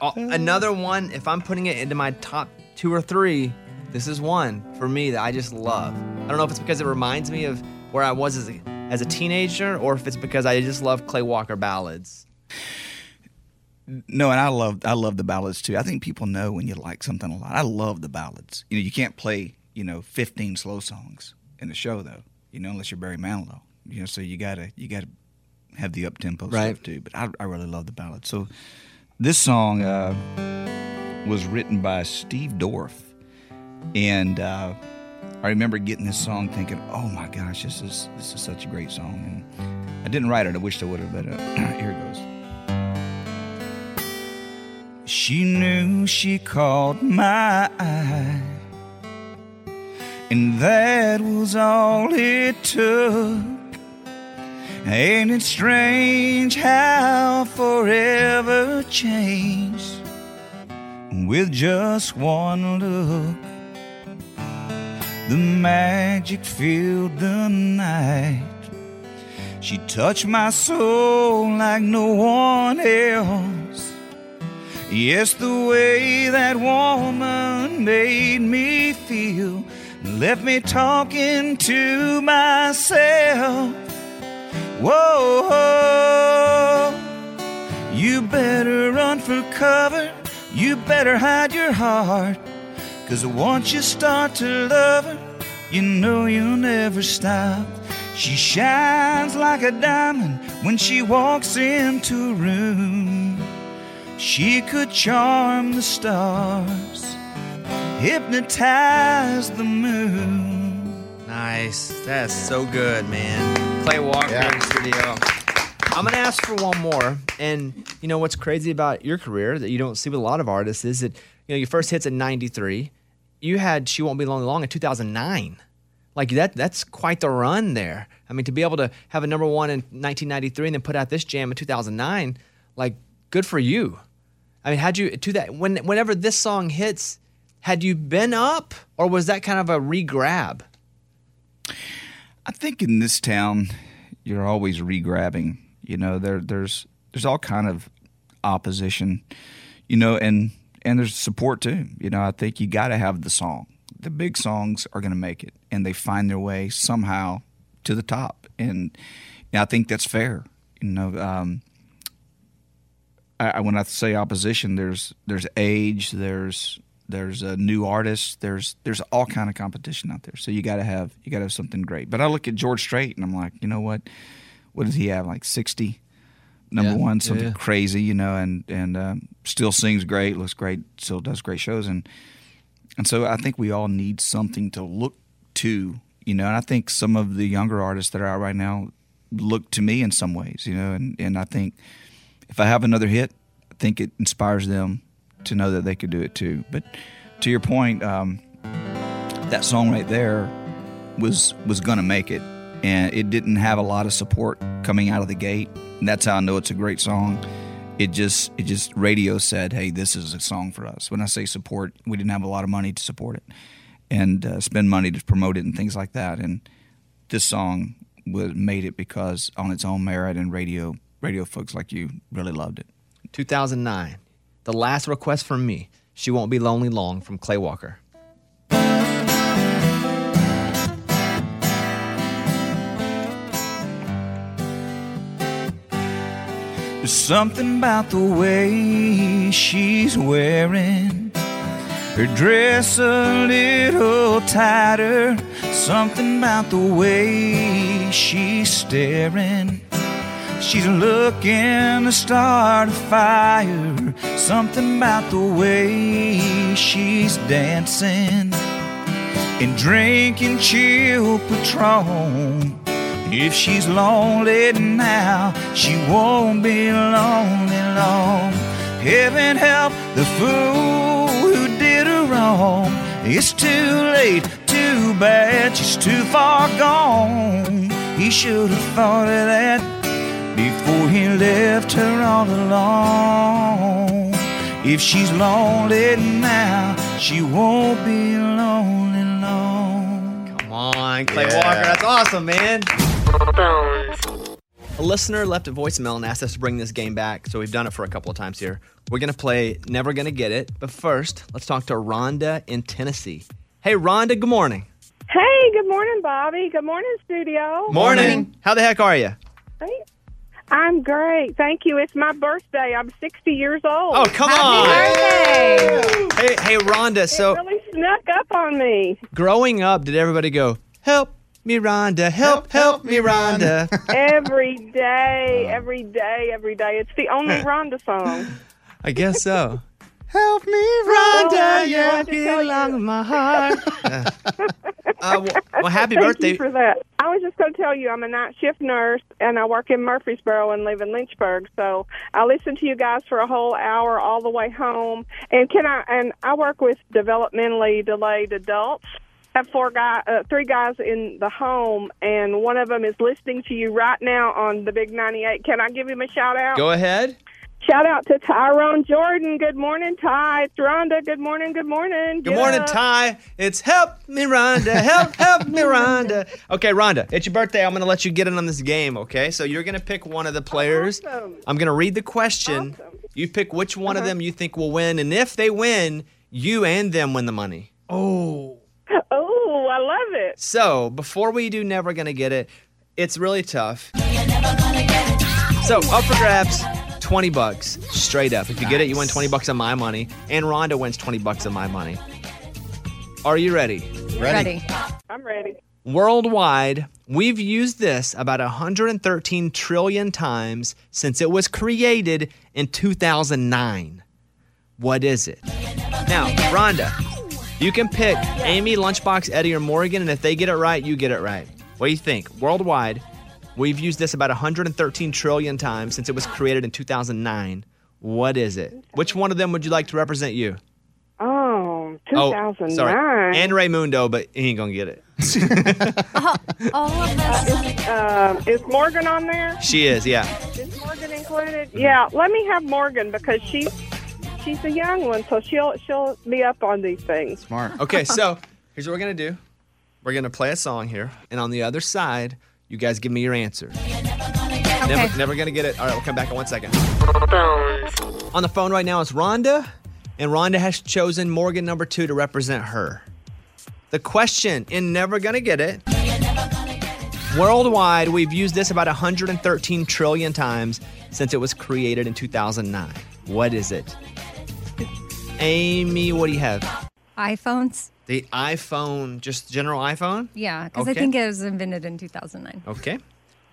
Uh, Another one. If I'm putting it into my top two or three, this is one for me that I just love. I don't know if it's because it reminds me of where I was as a, as a teenager, or if it's because I just love Clay Walker ballads. No, and I love I love the ballads too. I think people know when you like something a lot. I love the ballads. You know, you can't play you know 15 slow songs in a show though. You know, unless you're Barry Manilow. You know, so you gotta you gotta have the up tempo Right. stuff too. But I, I really love the ballads. So this song, uh, was written by Steve Dorff. And uh, I remember getting this song thinking, oh my gosh, this is, this is such a great song. And I didn't write it. I wish I would have, but uh, here it goes. She knew she caught my eye, and that was all it took. Ain't it strange how forever changed with just one look? The magic filled the night. She touched my soul like no one else. Yes, the way that woman made me feel left me talking to myself. Whoa, you better run for cover. You better hide your heart. Cause once you start to love her, you know you'll never stop. She shines like a diamond when she walks into a room. She could charm the stars, hypnotize the moon. Nice. That's so good, man. Clay Walker in the studio. I'm gonna ask for one more. And you know what's crazy about your career that you don't see with a lot of artists is that you know your first hits in '93. You had "She Won't Be Lonely Long" in 2009. Like that. That's quite the run there. I mean, to be able to have a number one in 1993 and then put out this jam in 2009, like good for you. I mean, had you to that when whenever this song hits, had you been up or was that kind of a re-grab? I think in this town, you're always re-grabbing. You know, there there's there's all kind of opposition. You know, and and there's support too. You know, I think you got to have the song. The big songs are going to make it, and they find their way somehow to the top. And I think that's fair. You know, um, I, when I say opposition, there's there's age, there's there's a new artist, there's there's all kind of competition out there. So you got to have you got to have something great. But I look at George Strait and I'm like, you know what? What does he have? Like sixty number Yeah, one, something yeah. crazy, you know, and and um, still sings great, looks great, still does great shows, and and so I think we all need something to look to, you know. And I think some of the younger artists that are out right now look to me in some ways, you know, and and I think if I have another hit, I think it inspires them to know that they could do it too. But to your point, um, that song right there was was gonna make it, and it didn't have a lot of support coming out of the gate. And that's how I know it's a great song. It just it just radio said, "Hey, this is a song for us." When I say support, we didn't have a lot of money to support it and uh, spend money to promote it and things like that. And this song was made it because on its own merit and radio radio folks like you really loved it. 2009. The last request from me. She won't be lonely long from Clay Walker. There's something about the way she's wearing her dress a little tighter. Something about the way she's staring. She's looking to start a fire. Something about the way she's dancing and drinking chill Patron. If she's lonely now, she won't be lonely long. Heaven help the fool who did her wrong. It's too late, too bad, she's too far gone. He should have thought of that before he left her all alone. If she's lonely now, she won't be lonely long. Come on, Clay Yeah. Walker. That's awesome, man. A listener left a voicemail and asked us to bring this game back, so we've done it for a couple of times here. We're going to play Never Gonna Get It, but first, let's talk to Rhonda in Tennessee. Hey, Rhonda, good morning. Hey, good morning, Bobby. Good morning, studio. Morning. How the heck are you? Hey. I'm great. Thank you. It's my birthday. I'm 60 years old. Oh, come on. Hey, hey, Rhonda. So, It really snuck up on me. growing up, did everybody go, help me, Rhonda, help, help me, Rhonda? every day, every day, every day. It's the only Rhonda song. I guess so. Help me, Rhonda, yeah, you belong in my heart. Uh, uh, well, well, happy Thank birthday. you for that. Was just going to tell you, I'm a night shift nurse, and I work in Murfreesboro and live in Lynchburg. So I listen to you guys for a whole hour all the way home. And can I? And I work with developmentally delayed adults. Have four guy, uh, three guys in the home, and one of them is listening to you right now on the Big 98. Can I give him a shout out? Go ahead. Shout out to Tyrone Jordan. Good morning, Ty. It's Rhonda. Good morning. Good morning. Good Get morning, up. Ty. It's help me, Rhonda. Help, help me, Rhonda. Okay, Rhonda, it's your birthday. I'm going to let you get in on this game, okay? So you're going to pick one of the players. Awesome. I'm going to read the question. You pick which one of uh-huh. them you think will win. And if they win, you and them win the money. Oh. Oh, I love it. So before we do Never Gonna Get It, it's really tough. So up for grabs, 20 bucks straight up. If you get it, you win 20 bucks of my money. And Rhonda wins 20 bucks of my money. Are you ready? Ready. I'm ready. Worldwide, we've used this about 113 trillion times since it was created in 2009. What is it? Now, Rhonda, you can pick Amy, Lunchbox, Eddie, or Morgan, and if they get it right, you get it right. What do you think? Worldwide, we've used this about 113 trillion times since it was created in 2009. What is it? Which one of them would you like to represent you? Oh, Oh, 2009. sorry. And Raymundo, but he ain't gonna get it. All of us. Um, is Morgan on there? She is, yeah. Is Morgan included? Yeah, let me have Morgan because she's she's a young one, so she'll she'll be up on these things. Smart. Okay, so here's what we're gonna do. We're gonna play a song here, and on the other side, you guys give me your answer. Never, never gonna get it. All right, we'll come back in one second. On the phone right now is Rhonda, and Rhonda has chosen Morgan number two to represent her. The question in Never Gonna Get It. Worldwide, we've used this about 113 trillion times since it was created in 2009. What is it? Amy, what do you have? iPhones. The iPhone, just general iPhone? Yeah, because I think it was invented in 2009. Okay.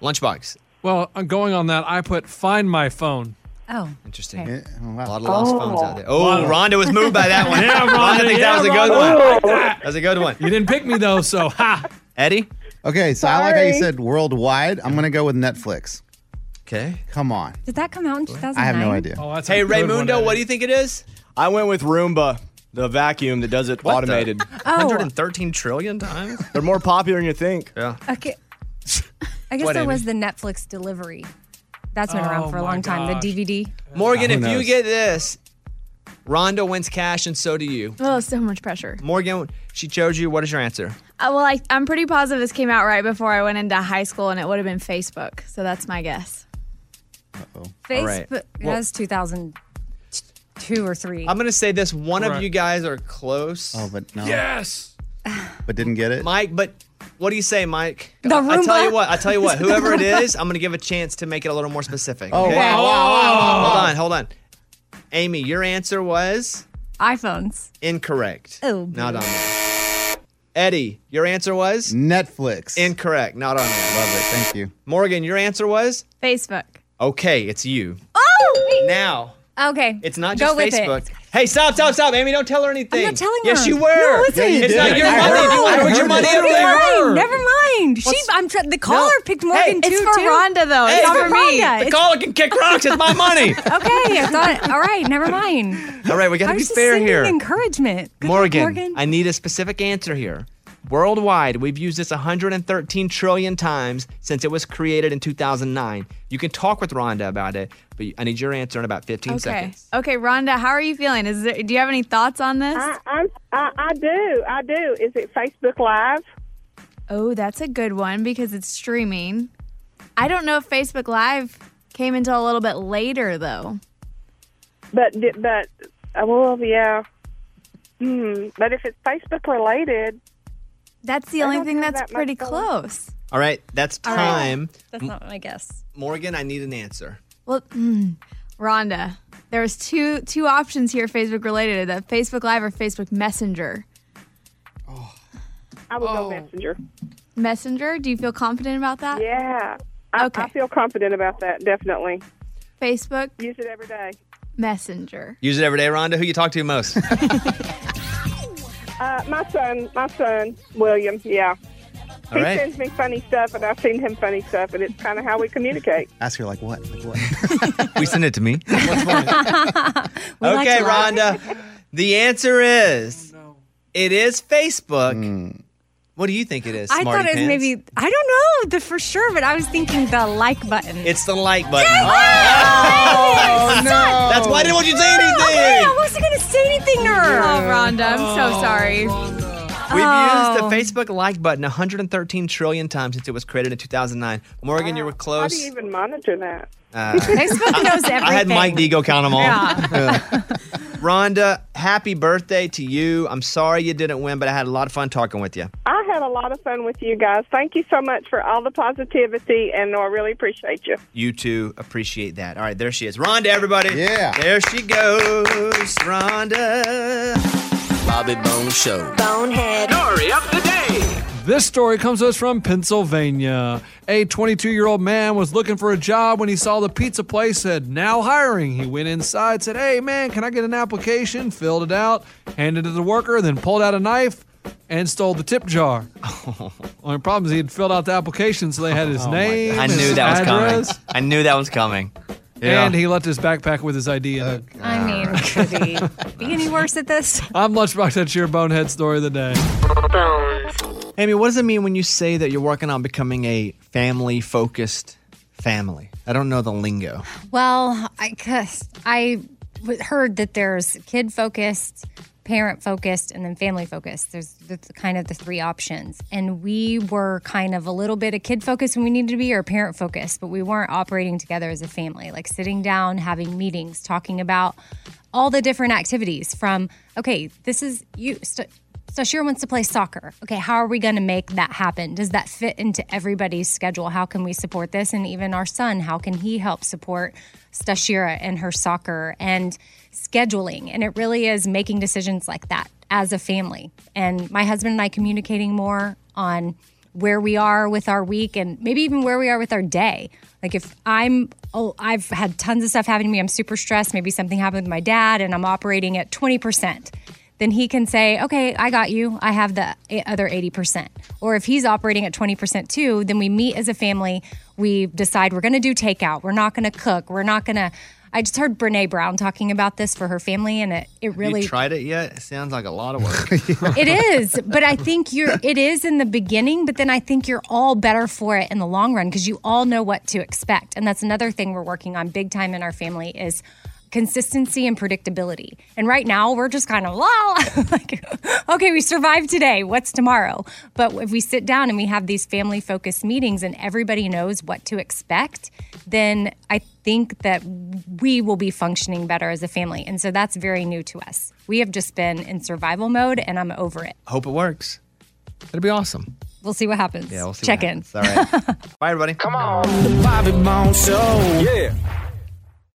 Lunchbox. Well, I'm going on that. I put find my phone. Oh. Interesting. Okay. A lot of lost Oh. phones out there. Oh, Wow. Rhonda was moved by that one. Yeah, Rhonda, Rhonda, thinks yeah, that was a good Rhonda. one. I that. That was a good one. You didn't pick me though, so ha. Eddie? Okay, so I like how you Sorry. said worldwide. I'm going to go with Netflix. Okay. Come on. Did that come out in 2009? I have no idea. Oh, that's Hey, good one, Raymundo, Eddie. what do you think it is? I went with Roomba, the vacuum that does it What the- automated. 113 trillion times? They're more popular than you think. Yeah. Okay. I guess What, that Amy? was the Netflix delivery. That's been around oh for a long time. The DVD. Morgan, if you get this, Rhonda wins cash and so do you. Oh, so much pressure. Morgan, she chose you. What is your answer? Uh, well, I, I'm pretty positive this came out right before I went into high school, and it would have been Facebook. So that's my guess. Oh. Facebook. Well- That's 2000 two or three. I'm gonna say this: one of you guys are close. Oh, but no. Yes. But didn't get it. Mike, but what do you say, Mike? The I, I tell you what. I tell you what. Whoever it is, I'm gonna give a chance to make it a little more specific. Oh, wow, wow, wow, wow. Hold on, hold on. Amy, your answer was iPhones. incorrect. Oh, not on there. Eddie, your answer was Netflix. incorrect. Not on there. Love it. Thank you. Morgan, your answer was Facebook. okay. It's you. Oh! Now Okay. it's not Go just with it. Facebook. Hey, stop, stop, stop. Amy, don't tell her anything. I'm not telling her. yes, her. you were. No, it's Yeah, you it's did. not your I money. heard You it. want to I put your heard money it. up Never there. mind. Never mind. She, I'm tr- the caller picked Morgan Hey, too. It's for too. Rhonda, though. Hey, it's not for for me. Rhonda. The It's- caller can kick rocks. It's my money. Okay, I thought. All right, never mind. All right, we got I to be was just fair sending here. Encouragement. Good luck, Morgan, Morgan. I need a specific answer here. Worldwide, we've used this 113 trillion times since it was created in 2009. You can talk with Rhonda about it, but I need your answer in about 15 Okay. seconds. Okay, Okay, Rhonda, how are you feeling? Is there, do you have any thoughts on this? I, I'm, I, I do. I do. Is it Facebook Live? oh, that's a good one because it's streaming. I don't know if Facebook Live came until a little bit later, though. But di- but uh, well, yeah. Hmm. But if it's Facebook related, That's the only thing that's that pretty close. All right, that's All right. time. That's not my guess. Morgan, I need an answer. Well, mm, Rhonda, there's two two options here Facebook related: that Facebook Live or Facebook Messenger. Oh. I would go Messenger. Messenger, do you feel confident about that? Yeah. I, Okay. I feel confident about that. Definitely Facebook. use it every day. Messenger. Use it every day, Rhonda. Who you talk to most? Uh, my son, my son, William. Yeah. All he right. sends me funny stuff, and I've seen him funny stuff, and it's kind of how we communicate. Ask her like what? Like what? we send it to me. We like okay. Rhonda. The answer is it is Facebook. What do you think it is? I Smarty thought it was Pants? maybe I don't know the for sure, but I was thinking the like button. It's the like button. Oh, no. That's why I didn't want you to say anything. Okay, I wasn't gonna say anything to her. Oh, Rhonda, I'm so sorry. We've Oh. used the Facebook like button 113 trillion times since it was created in 2009. Morgan, you were How close. do you even monitor that? Uh, Facebook knows everything. I had Mike D go count them all. Yeah. Rhonda, happy birthday to you. I'm sorry you didn't win, but I had a lot of fun talking with you. I had a lot of fun with you guys. Thank you so much for all the positivity, and I really appreciate you. You too appreciate that. All right, there she is. Rhonda, everybody. Yeah. There she goes. Rhonda. Bobby Bones Show. Bonehead. Story of the day. This story comes to us from Pennsylvania. A 22 year old man was looking for a job when he saw the pizza place said, now hiring. He went inside, said, Hey, man, can I get an application? Filled it out, handed it to the worker, then pulled out a knife and stole the tip jar. Only problem is he had filled out the application, so they had his oh name. I knew his that was address, coming. I knew that was coming. Yeah. And he left his backpack with his ID in it. I mean, could he be any worse at this? I'm Lunchbox. That's your bonehead story of the day. Amy, what does it mean when you say that you're working on becoming a family focused family? I don't know the lingo. Well, I guess I heard that there's kid focused, parent focused, and then family focused. There's the, the kind of the three options, and we were kind of a little bit of kid focused when we needed to be, or parent focused, but we weren't operating together as a family, like sitting down, having meetings, talking about all the different activities. From okay, this is you. St- Stashira wants to play soccer. Okay, how are we going to make that happen? Does that fit into everybody's schedule? How can we support this? And even our son, how can he help support Stashira and her soccer and scheduling? And it really is making decisions like that as a family. And my husband and I communicating more on where we are with our week and maybe even where we are with our day. Like if I'm, oh, I've had tons of stuff happening to me, I'm super stressed, maybe something happened with my dad and I'm operating at 20% then he can say, okay, I got you. I have the other 80%. Or if he's operating at 20% too, then we meet as a family. We decide we're going to do takeout. We're not going to cook. We're not going to. I just heard Brene Brown talking about this for her family, and it, it really. you tried it yet? It sounds like a lot of work. it is, but I think you're. It is in the beginning, but then I think you're all better for it in the long run because you all know what to expect, and that's another thing we're working on big time in our family is consistency and predictability. And right now we're just kind of wow, like okay, we survived today. What's tomorrow? But if we sit down and we have these family focused meetings and everybody knows what to expect, then I think that we will be functioning better as a family. And so that's very new to us. We have just been in survival mode and I'm over it. Hope it works. It'll be awesome. We'll see what happens. Yeah, we'll see. Check what in. happens. All right. Bye, everybody. Come on. The Bobby Bones Show. Yeah.